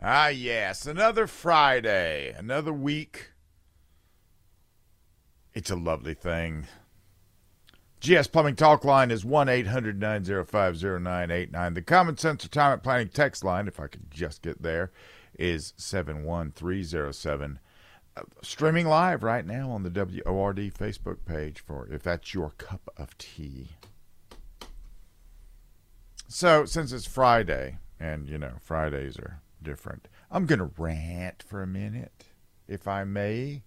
Ah, yes, another Friday, another week. It's a lovely thing. GS Plumbing Talk line is 1 800 905 0989. The Common Sense Retirement Planning text line, if I could just get there, is 71307. Uh, streaming live right now on the WORD Facebook page for if that's your cup of tea. So, since it's Friday, and you know, Fridays are different, I'm going to rant for a minute, if I may.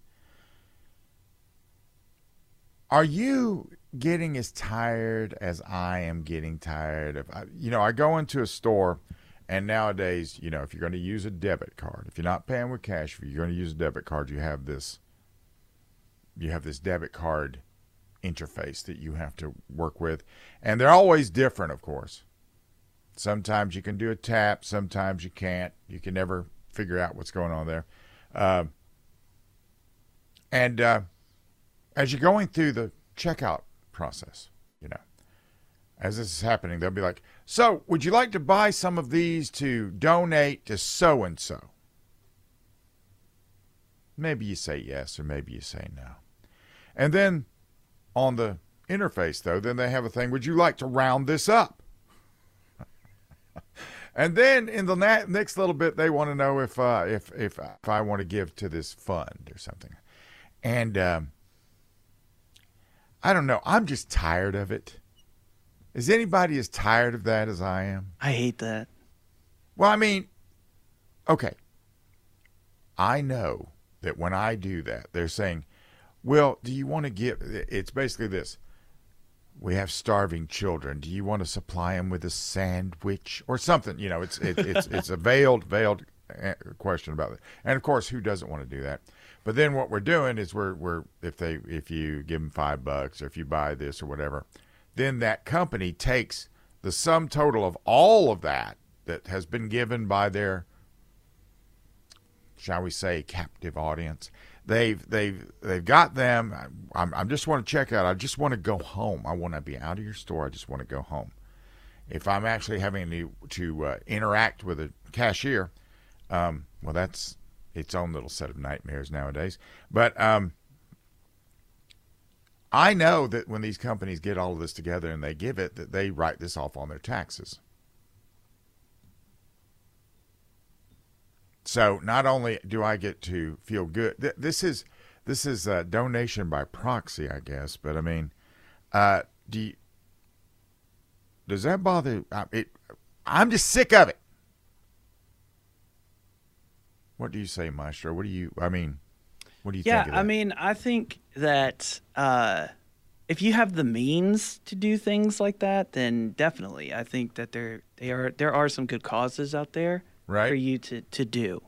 Are you getting as tired as I am getting tired of? You know, I go into a store, and nowadays, you know, if you're going to use a debit card, if you're not paying with cash, if you're going to use a debit card, you have this. You have this debit card interface that you have to work with, and they're always different, of course. Sometimes you can do a tap, sometimes you can't. You can never figure out what's going on there. Uh, and uh, as you're going through the checkout process, you know, as this is happening, they'll be like, So, would you like to buy some of these to donate to so and so? Maybe you say yes, or maybe you say no. And then on the interface, though, then they have a thing Would you like to round this up? And then in the na- next little bit, they want to know if, uh, if, if, if I want to give to this fund or something. And, um, I don't know. I'm just tired of it. Is anybody as tired of that as I am? I hate that. Well, I mean, okay. I know that when I do that, they're saying, well, do you want to give? It's basically this. We have starving children. Do you want to supply them with a sandwich or something? You know, it's it, it's it's a veiled veiled uh, question about it. And of course, who doesn't want to do that? But then what we're doing is we're we're if they if you give them five bucks or if you buy this or whatever, then that company takes the sum total of all of that that has been given by their shall we say captive audience. They've they've they've got them. I'm I just want to check out. I just want to go home. I want to be out of your store. I just want to go home. If I'm actually having to to uh, interact with a cashier, um, well, that's its own little set of nightmares nowadays. But um, I know that when these companies get all of this together and they give it, that they write this off on their taxes. So not only do I get to feel good, th- this is this is a donation by proxy, I guess. But I mean, uh, do you, does that bother? Uh, it, I'm just sick of it. What do you say, Maestro? What do you? I mean, what do you yeah, think? Yeah, I mean, I think that uh, if you have the means to do things like that, then definitely, I think that there they are there are some good causes out there right. for you to to do.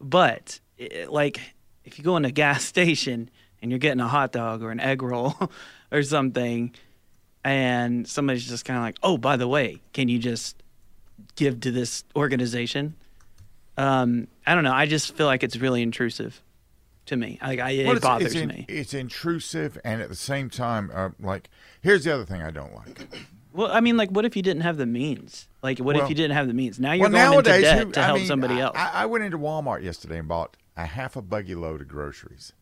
But it, like, if you go in a gas station and you're getting a hot dog or an egg roll or something, and somebody's just kind of like, "Oh, by the way, can you just give to this organization?" Um, I don't know. I just feel like it's really intrusive to me. Like, I, it well, it's, bothers it's in, me. It's intrusive, and at the same time, uh, like, here's the other thing I don't like. Well, I mean, like, what if you didn't have the means? Like, what well, if you didn't have the means? Now you're well, going nowadays, into debt who, to help mean, somebody else. I, I went into Walmart yesterday and bought a half a buggy load of groceries,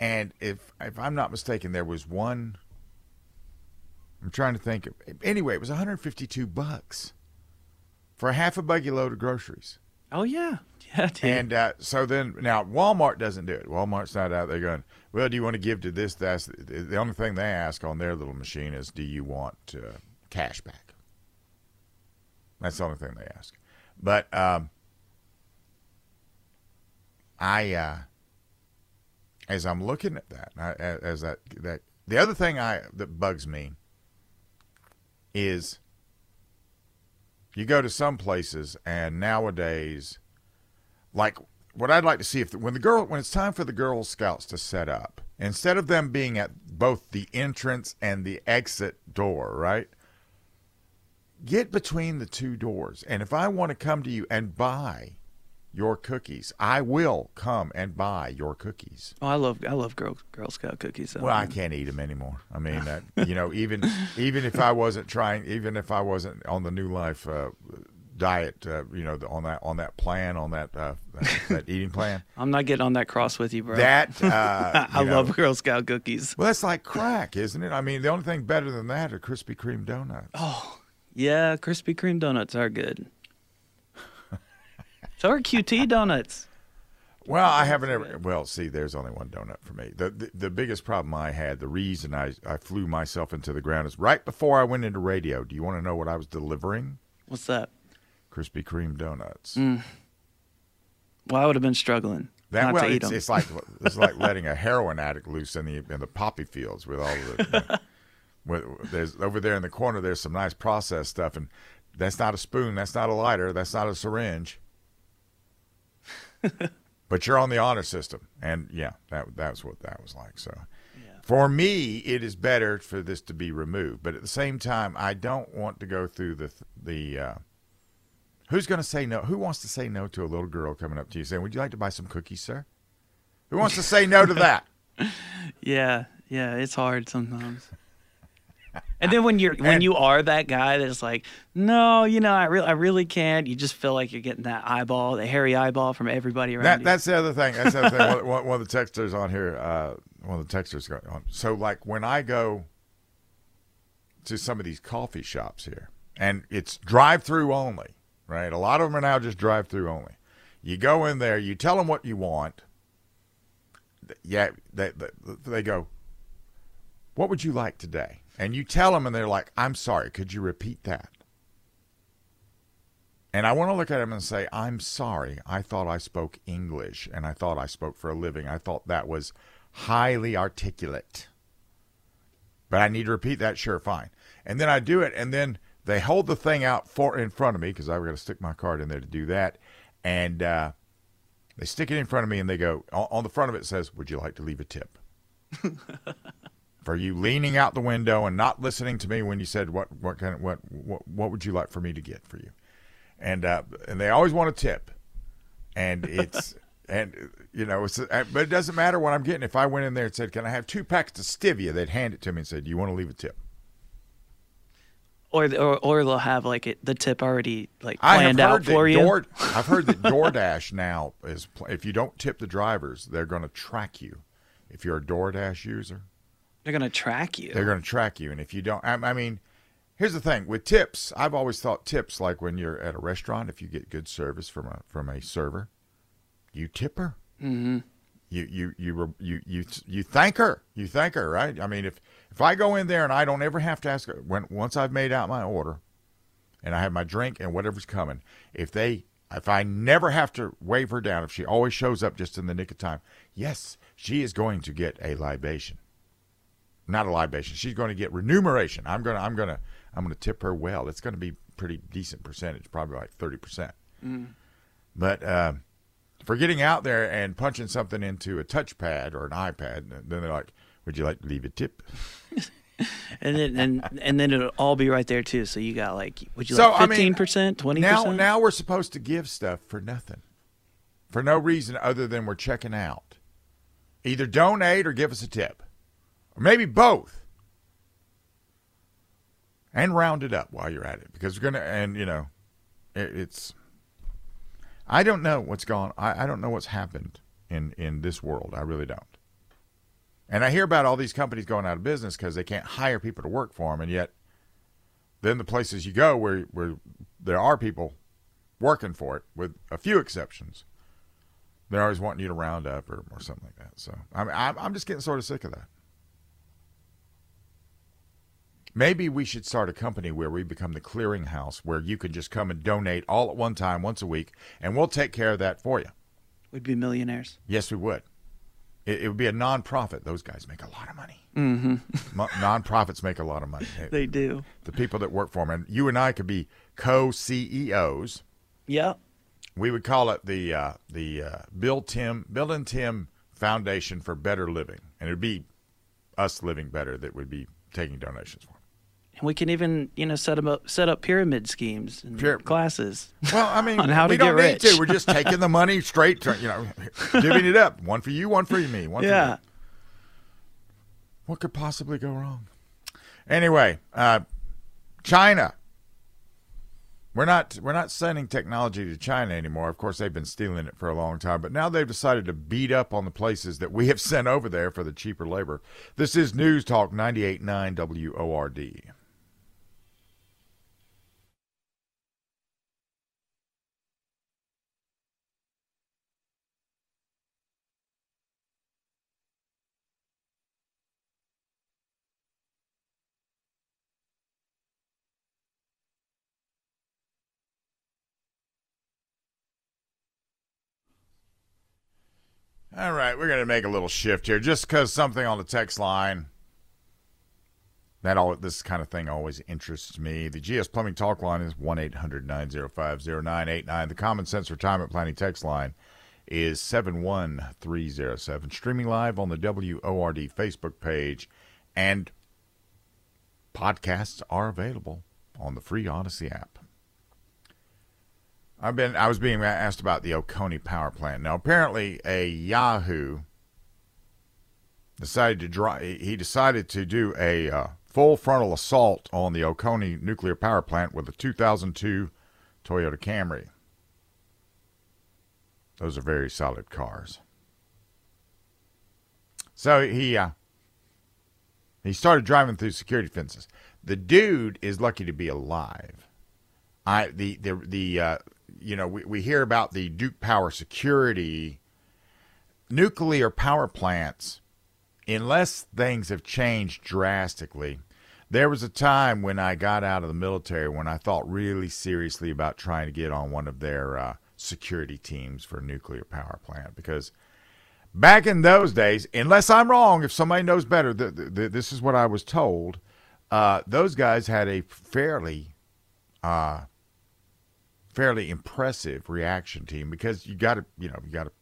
and if if I'm not mistaken, there was one. I'm trying to think. Of, anyway, it was 152 bucks for a half a buggy load of groceries. Oh yeah, yeah. Dude. And uh, so then now Walmart doesn't do it. Walmart's not out there going, well, do you want to give to this? That's the only thing they ask on their little machine is, do you want uh, cash back? That's the only thing they ask. But um, I, uh, as I'm looking at that, I, as that that the other thing I that bugs me is you go to some places and nowadays like what I'd like to see if the, when the girl when it's time for the Girl Scouts to set up, instead of them being at both the entrance and the exit door, right? Get between the two doors. And if I want to come to you and buy your cookies, I will come and buy your cookies. Oh, I love I love Girl Girl Scout cookies. So. Well, I can't eat them anymore. I mean, that, you know, even even if I wasn't trying, even if I wasn't on the New Life uh, diet, uh, you know, the, on that on that plan, on that uh, that, that eating plan. I'm not getting on that cross with you, bro. That uh, I know, love Girl Scout cookies. Well, that's like crack, isn't it? I mean, the only thing better than that are Krispy Kreme donuts. Oh, yeah, Krispy Kreme donuts are good. So are QT donuts. Well, I haven't ever. Well, see, there's only one donut for me. The, the the biggest problem I had, the reason I I flew myself into the ground is right before I went into radio. Do you want to know what I was delivering? What's that? Krispy Kreme donuts. Mm. Well, I would have been struggling That not well, to eat it's, them. it's like it's like letting a heroin addict loose in the in the poppy fields with all the. You know, with, there's over there in the corner. There's some nice processed stuff, and that's not a spoon. That's not a lighter. That's not a syringe. but you're on the honor system, and yeah, that that's what that was like. So. For me, it is better for this to be removed, but at the same time, I don't want to go through the the. Uh, who's going to say no? Who wants to say no to a little girl coming up to you saying, "Would you like to buy some cookies, sir?" Who wants to say no to that? Yeah, yeah, it's hard sometimes. And then when you're when you are that guy that's like, no, you know, I really I really can't. You just feel like you're getting that eyeball, the hairy eyeball from everybody around That, you. that's the other thing. That's the other thing. One, one, of the texters on here, uh, one of the texters go on. So, like when I go to some of these coffee shops here, and it's drive-through only, right? A lot of them are now just drive-through only. You go in there, you tell them what you want. Yeah, they, they, they go, "What would you like today?" And you tell them, and they're like, "I'm sorry, could you repeat that?" And I want to look at them and say, I'm sorry. I thought I spoke English and I thought I spoke for a living. I thought that was highly articulate. But I need to repeat that. Sure, fine. And then I do it, and then they hold the thing out for in front of me because I've got to stick my card in there to do that. And uh, they stick it in front of me, and they go on, on the front of it says, "Would you like to leave a tip?" for you leaning out the window and not listening to me when you said what what kind of what what, what would you like for me to get for you? and uh, and they always want a tip, and it's and you know it's uh, but it doesn't matter what I'm getting. If I went in there and said, "Can I have two packets of stevia?" They'd hand it to me and say, "Do you want to leave a tip?" or, or or they'll have like it, the tip already like planned out for you. Door, I've heard that DoorDash now is if you don't tip the drivers, they're going to track you. If you're a DoorDash user, They're gonna track you. they're going to track you, and if you don't, I, I mean. Here's the thing with tips. I've always thought tips like when you're at a restaurant, if you get good service from a from a server, you tip her. mm-hmm. you you you you you you thank her. You thank her, right? I mean, if if I go in there and I don't ever have to ask her when once I've made out my order, and I have my drink and whatever's coming, if they if I never have to wave her down, if she always shows up just in the nick of time, yes, she is going to get a libation. Not a libation. She's going to get remuneration. I'm gonna I'm gonna I'm gonna tip her well. It's going to be pretty decent percentage, probably like thirty percent. But uh, for getting out there and punching something into a touchpad or an iPad, then they're like, "Would you like to leave a tip?" And then and and then it'll all be right there too. So you got like, would you So, like fifteen percent, twenty Now, percent? now we're supposed to give stuff for nothing, for no reason other than we're checking out. Either donate or give us a tip, or maybe both, and round it up while you're at it because we're gonna. And you know, it, it's. I don't know what's gone. I, I don't know what's happened in in this world. I really don't. And I hear about all these companies going out of business because they can't hire people to work for them, and yet then the places you go where where there are people working for it, with a few exceptions, they're always wanting you to round up or, or something like that. So I'm I'm just getting sort of sick of that. Maybe we should start a company where we become the clearinghouse, where you can just come and donate all at one time, once a week, and we'll take care of that for you. We'd be millionaires. Yes, we would. It, it would be a nonprofit. Those guys make a lot of money. Mm-hmm. Mo- nonprofits make a lot of money. They do. the people that work for them, and you and I could be co CEOs. Yeah. We would call it the uh, the uh, Bill Tim Bill and Tim Foundation for Better Living, and it'd be us living better that would be taking donations for. And we can even, you know, set 'em up set up pyramid schemes and Pyra- classes. Well, I mean, On how we to don't get need rich. to. We're just taking the money straight, to, you know, giving it up. One for you, one for me, one for Yeah. me. What could possibly go wrong? Anyway, uh, China. we're not we're not sending technology to China anymore. Of course, they've been stealing it for a long time, but now they've decided to beat up on the places that we have sent over there for the cheaper labor. This is News Talk 98.9 WORD. All right, we're going to make a little shift here just because something on the text line. That all this kind of thing always interests me. The GS Plumbing Talk line is 1 800 905 0989. The Common Sense Retirement Planning text line is 71307. Streaming live on the WORD Facebook page. And podcasts are available on the free Odyssey app. I've been I was being asked about the Oconee power plant. Now apparently a Yahoo decided to draw he decided to do a uh, full frontal assault on the Oconee nuclear power plant with a 2002 Toyota Camry. Those are very solid cars. So he uh, he started driving through security fences. The dude is lucky to be alive. I the the the uh, you know, we, we hear about the Duke Power security. Nuclear power plants, unless things have changed drastically, there was a time when I got out of the military when I thought really seriously about trying to get on one of their uh, security teams for a nuclear power plant because back in those days, unless I'm wrong, if somebody knows better, this is what I was told. Uh, those guys had a fairly uh, fairly impressive reaction team because you got to, you know, you got to,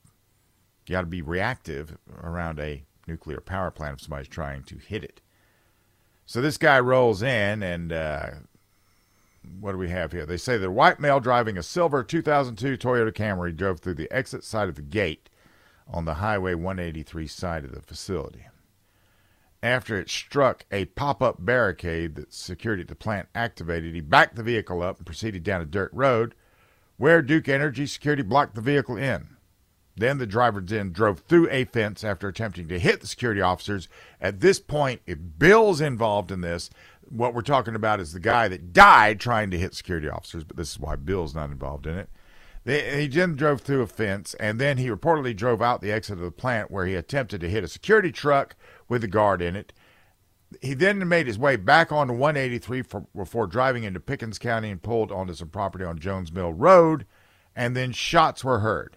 you got to be reactive around a nuclear power plant if somebody's trying to hit it. So this guy rolls in, and uh, what do we have here? They say the white male driving a silver 2002 Toyota Camry drove through the exit side of the gate on the Highway 183 side of the facility. After it struck a pop up barricade that security at the plant activated, he backed the vehicle up and proceeded down a dirt road where Duke Energy security blocked the vehicle in. Then the driver then drove through a fence after attempting to hit the security officers. At this point, if Bill's involved in this, what we're talking about is the guy that died trying to hit security officers, but this is why Bill's not involved in it. He then drove through a fence, and then he reportedly drove out the exit of the plant where he attempted to hit a security truck with a guard in it. He then made his way back onto 183 for, before driving into Pickens County and pulled onto some property on Jones Mill Road, and then shots were heard.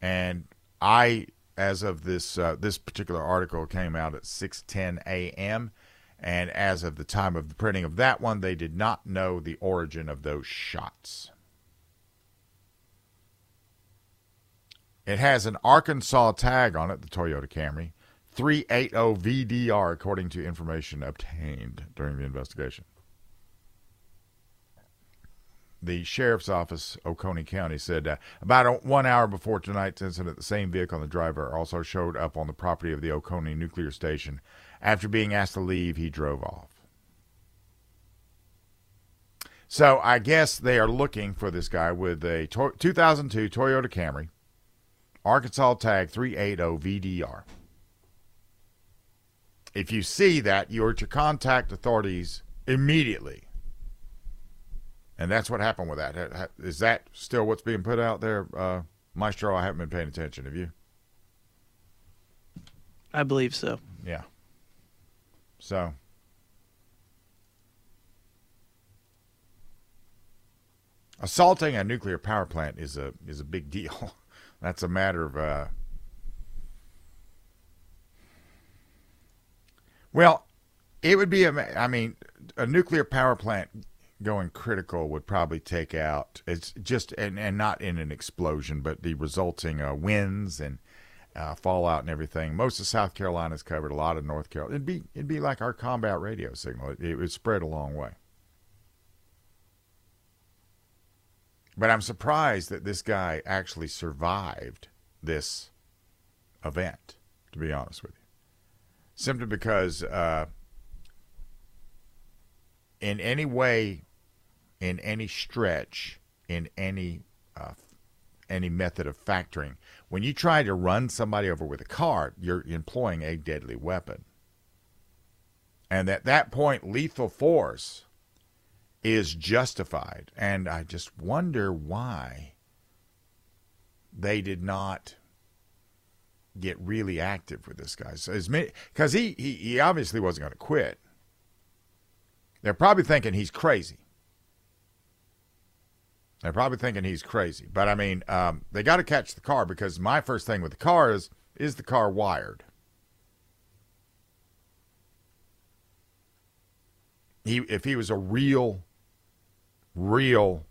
And I, as of this uh, this particular article, came out at 6:10 a.m. And as of the time of the printing of that one, they did not know the origin of those shots. It has an Arkansas tag on it, the Toyota Camry, 380VDR, according to information obtained during the investigation. The sheriff's office, Oconee County, said uh, about one hour before tonight's incident, the same vehicle and the driver also showed up on the property of the Oconee nuclear station. After being asked to leave, he drove off. So I guess they are looking for this guy with a 2002 Toyota Camry Arkansas tag 380VDR. If you see that, you are to contact authorities immediately. And that's what happened with that. Is that still what's being put out there, uh, Maestro? I haven't been paying attention. Have you? I believe so. Yeah. So. Assaulting a nuclear power plant is a is a big deal. That's a matter of. Uh, well, it would be. A, I mean, a nuclear power plant going critical would probably take out. It's just and and not in an explosion, but the resulting uh, winds and uh, fallout and everything. Most of South Carolina is covered. A lot of North Carolina. It'd be it'd be like our combat radio signal. It, it would spread a long way. But I'm surprised that this guy actually survived this event, to be honest with you. Simply because uh, in any way, in any stretch, in any uh, any method of factoring, when you try to run somebody over with a car, you're employing a deadly weapon. And at that point, lethal force is justified. And I just wonder why they did not get really active with this guy. So because he, he he obviously wasn't going to quit. They're probably thinking he's crazy. They're probably thinking he's crazy. But I mean, um, they got to catch the car because my first thing with the car is is the car wired? He if he was a real real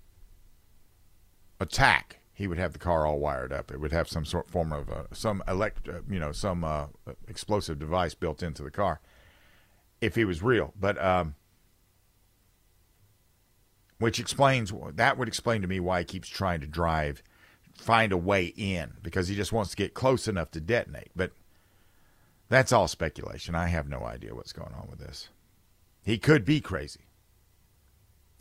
attack, he would have the car all wired up. It would have some sort form of uh, some elect, uh, you know, some uh, explosive device built into the car. If he was real, but um, which explains that would explain to me why he keeps trying to drive, find a way in because he just wants to get close enough to detonate. But that's all speculation. I have no idea what's going on with this. He could be crazy.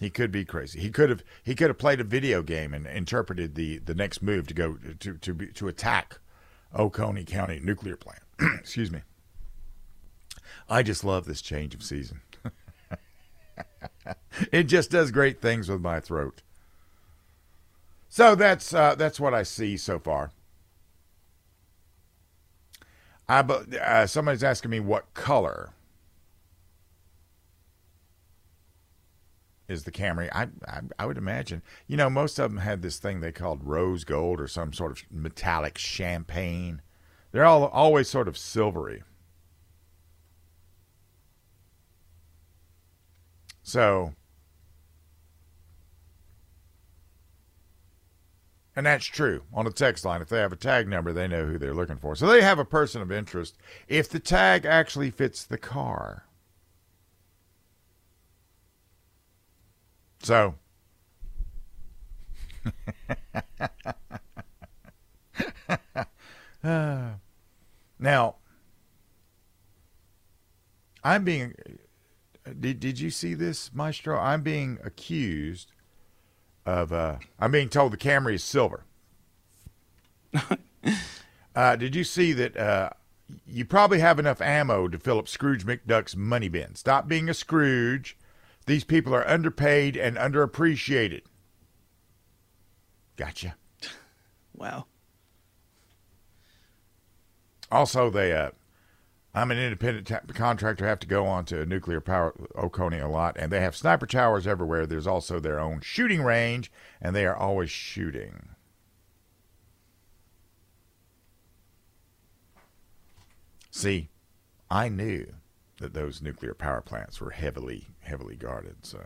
He could be crazy. He could have he could have played a video game and interpreted the the next move to go to to to attack Oconee County nuclear plant. Excuse me. I just love this change of season. it just does great things with my throat. So that's uh, that's what I see so far. I uh, somebody's asking me what color is the Camry. I, I, I would imagine you know most of them had this thing they called rose gold or some sort of metallic champagne. They're all always sort of silvery. So, and that's true on a text line. If they have a tag number, they know who they're looking for. So they have a person of interest if the tag actually fits the car. So, now, I'm being did did you see this, Maestro? I'm being accused of. Uh, I'm being told the Camry is silver. uh, did you see that? Uh, you probably have enough ammo to fill up Scrooge McDuck's money bin. Stop being a Scrooge. These people are underpaid and underappreciated. Gotcha. Wow. Also, they uh, I'm an independent t- contractor. Have to go on to nuclear power Oconee a lot, and they have sniper towers everywhere. There's also their own shooting range, and they are always shooting. See, I knew that those nuclear power plants were heavily, heavily guarded. So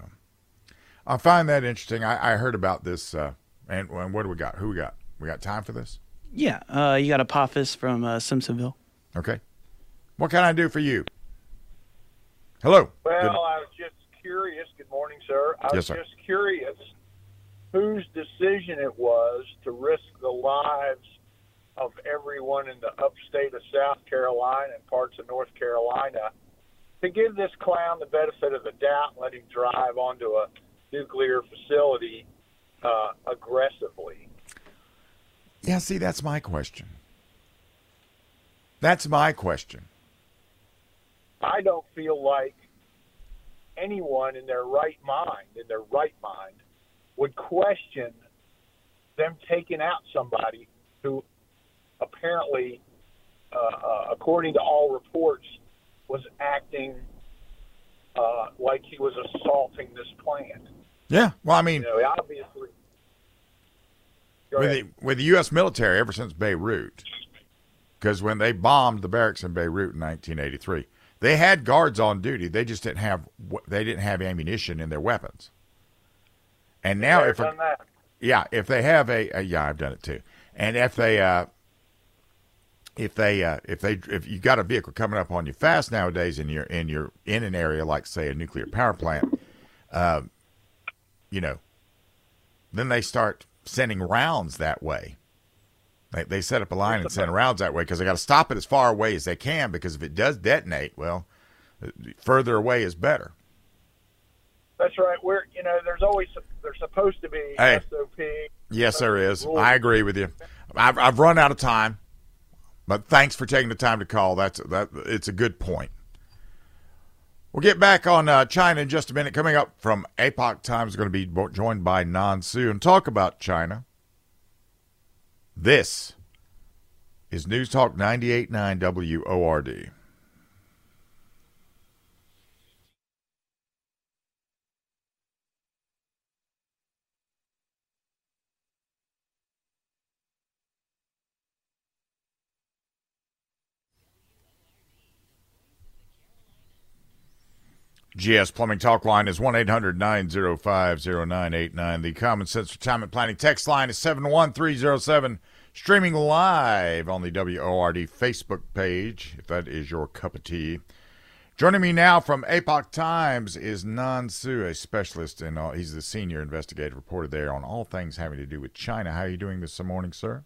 I find that interesting. I, I heard about this, uh, and, and, what do we got? Who we got? We got time for this? Yeah, uh, you got Apophis from uh, Simpsonville. Okay. What can I do for you? Hello. Well, Good. I was just curious. Good morning, sir. I yes, was sir. just curious whose decision it was to risk the lives of everyone in the upstate of South Carolina and parts of North Carolina to give this clown the benefit of the doubt and let him drive onto a nuclear facility uh, aggressively. Yeah, see, that's my question. That's my question. I don't feel like anyone in their right mind, in their right mind, would question them taking out somebody who apparently, uh, uh, according to all reports, was acting uh, like he was assaulting this plant. Yeah, well, I mean, you know, obviously, with the, with the U.S. military ever since Beirut, because when they bombed the barracks in Beirut in 1983, they had guards on duty. They just didn't have they didn't have ammunition in their weapons. And now, if a, yeah, if they have a, a, yeah, I've done it too. And if they uh, if they uh, if they if you got a vehicle coming up on you fast nowadays, and you're in your in an area like say a nuclear power plant, uh, you know, then they start sending rounds that way. They, they set up a line and send rounds that way because they got to stop it as far away as they can because if it does detonate, well, further away is better. That's right. We're you know there's always there's supposed to be Hey. SOP. Yes, there is. I agree with you. I've, I've run out of time, but thanks for taking the time to call. That's that. It's a good point. We'll get back on uh, China in just a minute. Coming up from Epoch Times, going to be joined by Nan Su and talk about China. This is News Talk 98.9 WORD. GS Plumbing Talk Line is 1 800 905 0989. The Common Sense Retirement Planning text line is 71307. Streaming live on the WORD Facebook page, if that is your cup of tea. Joining me now from Epoch Times is Nan Su, a specialist in all, he's the senior investigative reporter there on all things having to do with China. How are you doing this morning, sir?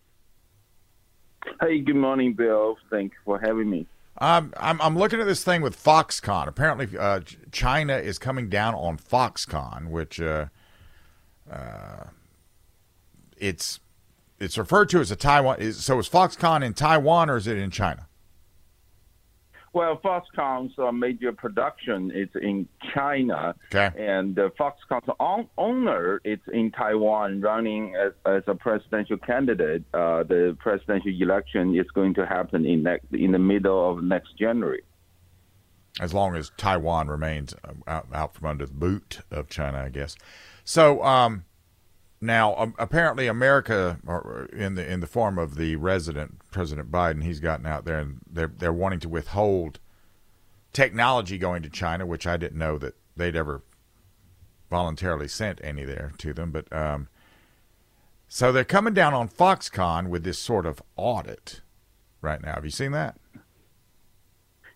Hey, good morning, Bill. Thank you for having me. Um, I'm I'm looking at this thing with Foxconn. Apparently, uh, China is coming down on Foxconn, which uh, uh, it's it's referred to as a Taiwan. Is, so is Foxconn in Taiwan or is it in China? Well, Foxconn's uh, major production is in China, Okay. and uh, Foxconn's own owner is in Taiwan, running as, as a presidential candidate. Uh, the presidential election is going to happen in next, in the middle of next January. As long as Taiwan remains uh, out, out from under the boot of China, I guess. So um, now, um, apparently, America, in the in the form of the resident President Biden, he's gotten out there and they're they're wanting to withhold technology going to China, which I didn't know that they'd ever voluntarily sent any there to them. But um, so they're coming down on Foxconn with this sort of audit right now. Have you seen that?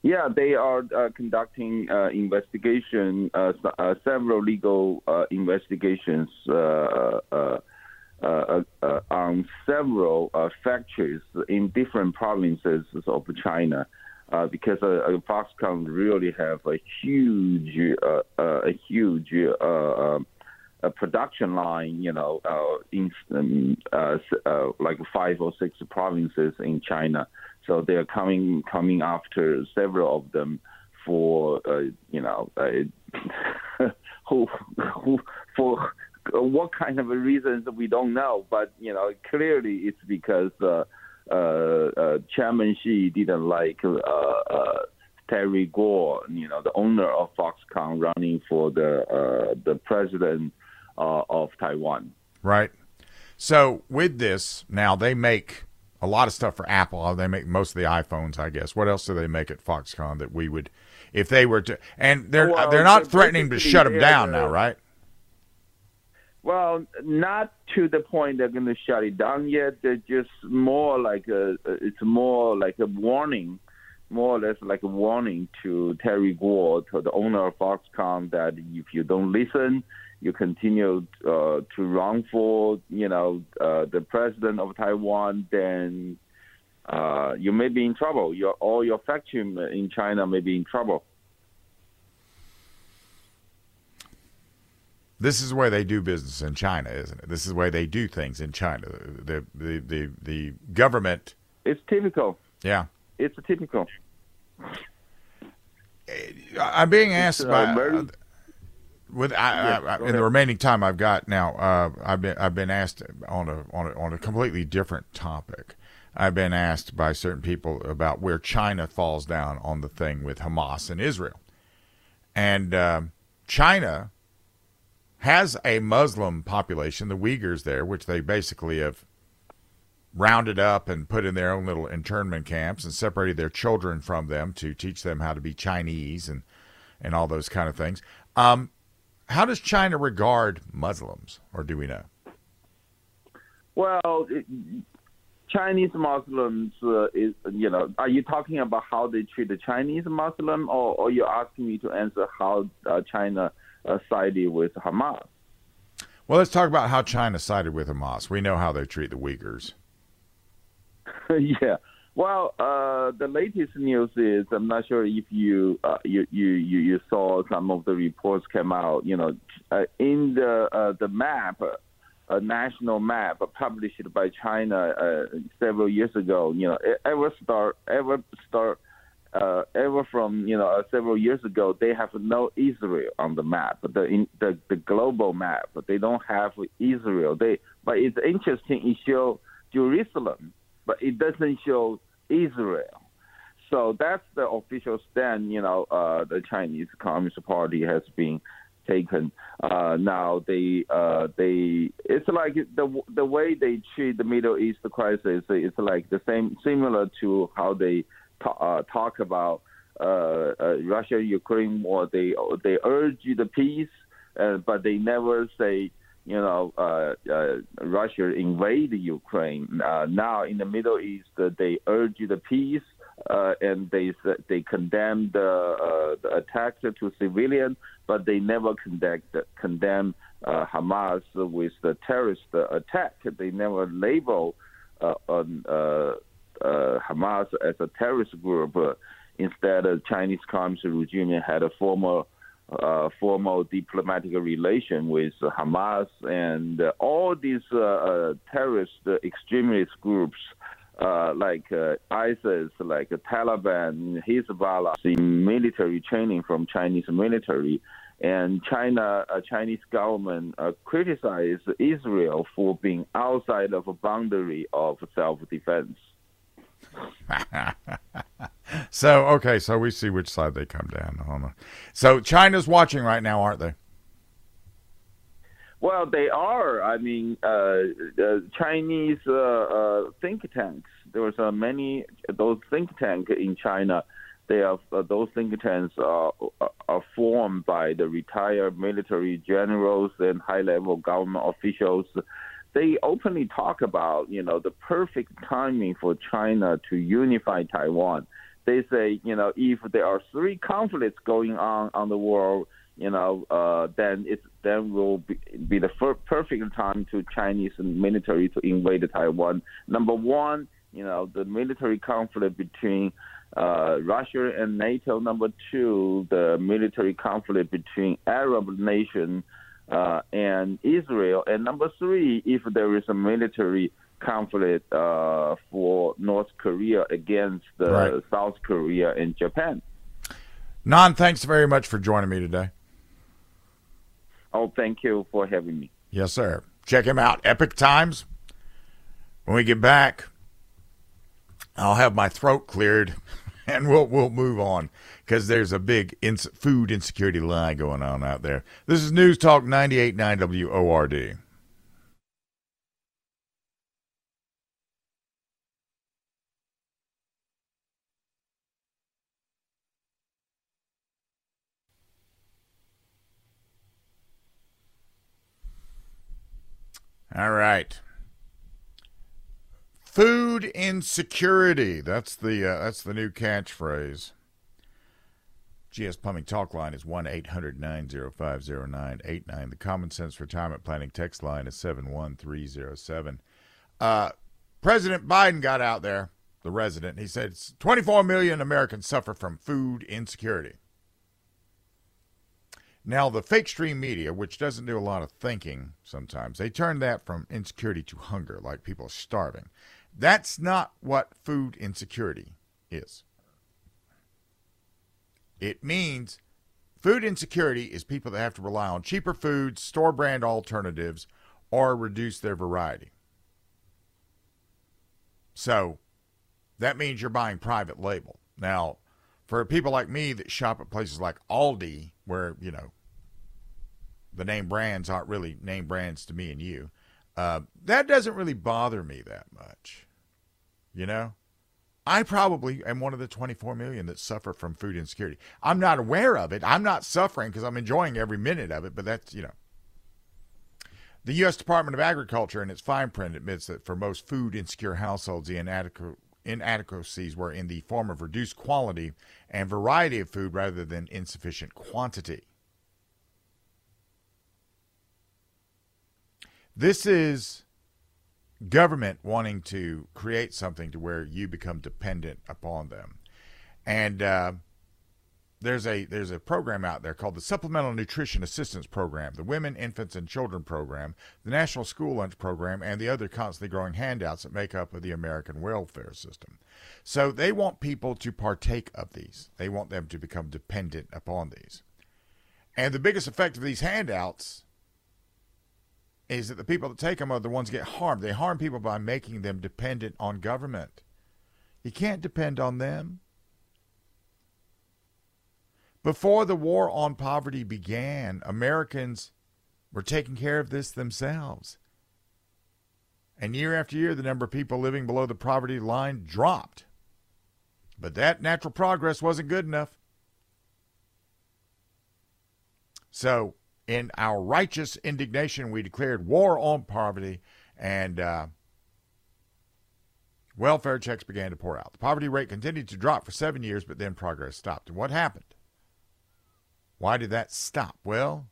Yeah, they are uh, conducting uh, investigation, uh, uh, several legal uh, investigations uh, on several factories in different provinces of China. Because Foxconn really have a huge, a huge um, a production line, you know, in um, like five or six provinces in China. So they are coming coming after several of them for uh, you know uh, who who for what kind of reasons we don't know, but you know clearly it's because uh, uh, uh, Chairman Xi didn't like uh, uh, Terry Gou, you know, the owner of Foxconn, running for the uh, the president uh, of Taiwan. Right. So with this, now they make a lot of stuff for Apple. Uh, they make most of the iPhones, I guess. What else do they make at Foxconn that we would, if they were to? And they're Well, they're not threatening to shut them down now, right? Well, not to the point they're going to shut it down yet. They're just more like a, it's more like a warning, more or less like a warning to Terry Gou, to the owner of Foxconn, that if you don't listen, you continue uh, to run for, you know, uh, the president of Taiwan, then uh, you may be in trouble. Your all your factory in China may be in trouble. This is the way they do business in China, isn't it? This is the way they do things in China. The the the the government, It's typical. yeah. It's typical. I'm being asked uh, by very- with I, Yeah, I, in the remaining time I've got now. Uh, I've been I've been asked on a on a on a completely different topic. I've been asked by certain people about where China falls down on the thing with Hamas and Israel, and um, China has a Muslim population, the Uyghurs there, which they basically have rounded up and put in their own little internment camps and separated their children from them to teach them how to be Chinese and and all those kind of things. Um, how does China regard Muslims, or do we know? Well, it, Chinese Muslims uh, is you know, are you talking about how they treat the Chinese Muslim, or, or you're asking me to answer how uh, China uh, sided with Hamas? Well, let's talk about how China sided with Hamas. We know how they treat the Uyghurs. yeah. Well, uh, the latest news is I'm not sure if you, uh, you, you you saw some of the reports came out. You know, uh, in the uh, the map, a national map published by China uh, several years ago. You know, ever start ever start uh, ever from you know several years ago, they have no Israel on the map, the in, the the global map. They don't have Israel. They but it's interesting. It shows Jerusalem, but it doesn't show Israel. So that's the official stand. You know, uh, the Chinese Communist Party has been taken. Uh, now they uh, they it's like the the way they treat the Middle East crisis. It's like the same similar to how they uh, talk about uh, uh, Russia Ukraine war. They they urge the peace, uh, but they never say you know uh, uh, Russia invade Ukraine. Uh, now in the Middle East, uh, they urge the peace. Uh, and they they condemn the, uh, the attack to civilians, but they never condemn Hamas with the terrorist attack. They never label on Hamas as a terrorist group. Instead, the Chinese Communist regime had a formal uh, formal diplomatic relation with Hamas and uh, all these uh, uh, terrorist extremist groups uh, like ISIS, like Taliban, Hezbollah, in military training from Chinese military. And China, Chinese government criticized Israel for being outside of a boundary of self-defense. so okay, so we see which side they come down on. So China's watching right now, aren't they? Well, they are. I mean, uh, Chinese uh, uh, think tanks. There was uh, many those think tanks in China. They are uh, those think tanks are, are formed by the retired military generals and high-level government officials they openly talk about, you know, the perfect timing for China to unify Taiwan. They say, you know, if there are three conflicts going on on the world, you know, uh, then it then will be, be the fir- perfect time to Chinese military to invade Taiwan. Number one, you know, the military conflict between uh, Russia and NATO. Number two, the military conflict between Arab nations uh, and Israel. And number three, if there is a military conflict uh, for North Korea against right. South Korea and Japan. Nan, thanks very much for joining me today. Oh, thank you for having me. Yes, sir. Check him out, Epoch Times. When we get back, I'll have my throat cleared, and we'll we'll move on because there's a big ins- food insecurity lie going on out there. This is News Talk 98.9 WORD. All right. Food insecurity. That's the uh, that's the new catchphrase. GS Plumbing Talk line is 1 800 905 0989. The Common Sense Retirement Planning text line is 71307. Uh, President Biden got out there, the resident. He said 24 million Americans suffer from food insecurity. Now, the fake stream media, which doesn't do a lot of thinking sometimes, they turn that from insecurity to hunger, like people starving. That's not what food insecurity is. It means food insecurity is people that have to rely on cheaper foods, store brand alternatives, or reduce their variety. So that means you're buying private label. Now, for people like me that shop at places like Aldi, where, you know, the name brands aren't really name brands to me and you, uh, that doesn't really bother me that much. You know? I probably am one of the 24 million that suffer from food insecurity. I'm not aware of it. I'm not suffering because I'm enjoying every minute of it, but that's, you know. The U.S. Department of Agriculture, in its fine print, admits that for most food insecure households, the inadequacies were in the form of reduced quality and variety of food rather than insufficient quantity. This is government wanting to create something to where you become dependent upon them. And uh, there's a there's a program out there called the Supplemental Nutrition Assistance Program, the Women, Infants, and Children Program, the National School Lunch Program, and the other constantly growing handouts that make up of the American welfare system. So they want people to partake of these. They want them to become dependent upon these. And the biggest effect of these handouts is that the people that take them are the ones that get harmed. They harm people by making them dependent on government. You can't depend on them. Before the war on poverty began, Americans were taking care of this themselves. And year after year, the number of people living below the poverty line dropped. But that natural progress wasn't good enough. So, in our righteous indignation, we declared war on poverty and uh, welfare checks began to pour out. The poverty rate continued to drop for seven years, but then progress stopped. And what happened? Why did that stop? Well,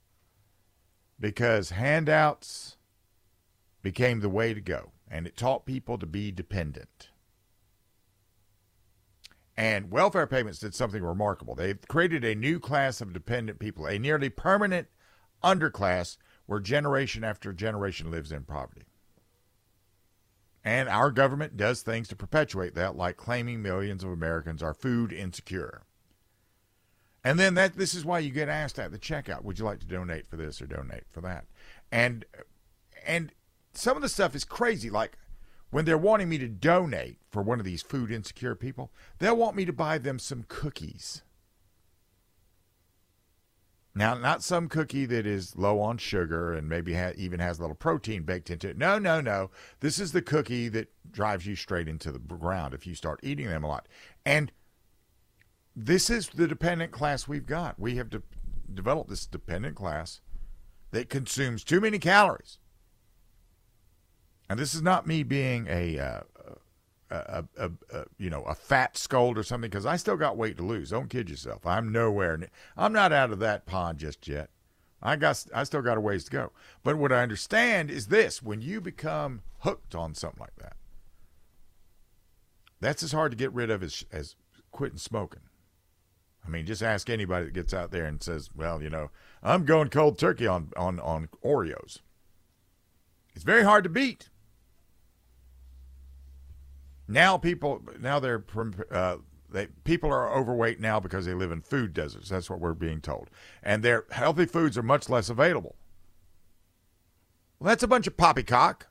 because handouts became the way to go, and it taught people to be dependent. And welfare payments did something remarkable. They created a new class of dependent people, a nearly permanent underclass where generation after generation lives in poverty. And our government does things to perpetuate that, like claiming millions of Americans are food insecure. And then that this is why you get asked at the checkout, would you like to donate for this or donate for that? And and some of the stuff is crazy. Like when they're wanting me to donate for one of these food insecure people, they'll want me to buy them some cookies. Now, not some cookie that is low on sugar and maybe ha- even has a little protein baked into it. No, no, no. This is the cookie that drives you straight into the ground if you start eating them a lot. And this is the dependent class we've got. We have de- developed this dependent class that consumes too many calories. And this is not me being a, uh, a, a, a, you know a fat scold or something because I still got weight to lose. Don't kid yourself. I'm nowhere. Near, I'm not out of that pond just yet. I got I still got a ways to go. But what I understand is this: when you become hooked on something like that, that's as hard to get rid of as as quitting smoking. I mean, just ask anybody that gets out there and says, "Well, you know, I'm going cold turkey on on on Oreos." It's very hard to beat. Now people now they're uh, they people are overweight now because they live in food deserts. That's what we're being told, and their healthy foods are much less available. Well, that's a bunch of poppycock.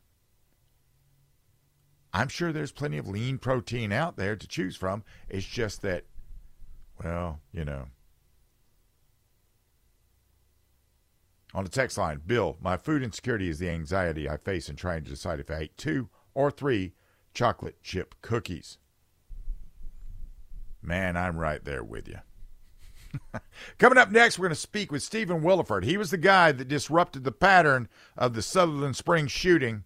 I'm sure there's plenty of lean protein out there to choose from. It's just that well, you know. On the text line, Bill, my food insecurity is the anxiety I face in trying to decide if I ate two or three chocolate chip cookies. Man, I'm right there with you. Coming up next, we're going to speak with Stephen Willeford. He was the guy that disrupted the pattern of the Sutherland Springs shooting.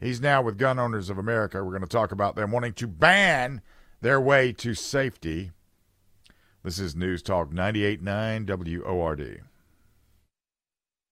He's now with Gun Owners of America. We're going to talk about them wanting to ban their way to safety. This is News Talk 98.9 WORD.